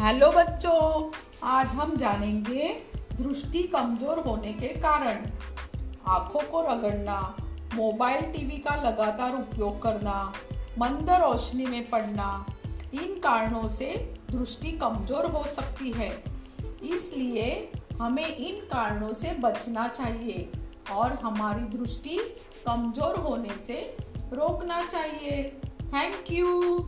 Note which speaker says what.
Speaker 1: Hello बच्चों, आज हम जानेंगे दृष्टि कमज़ोर होने के कारण। आँखों को रगड़ना, मोबाइल टीवी का लगातार उपयोग करना, मंद रोशनी में पड़ना इन कारणों से दृष्टि कमज़ोर हो सकती है। इसलिए हमें इन कारणों से बचना चाहिए और हमारी दृष्टि कमज़ोर होने से रोकना चाहिए। Thank you.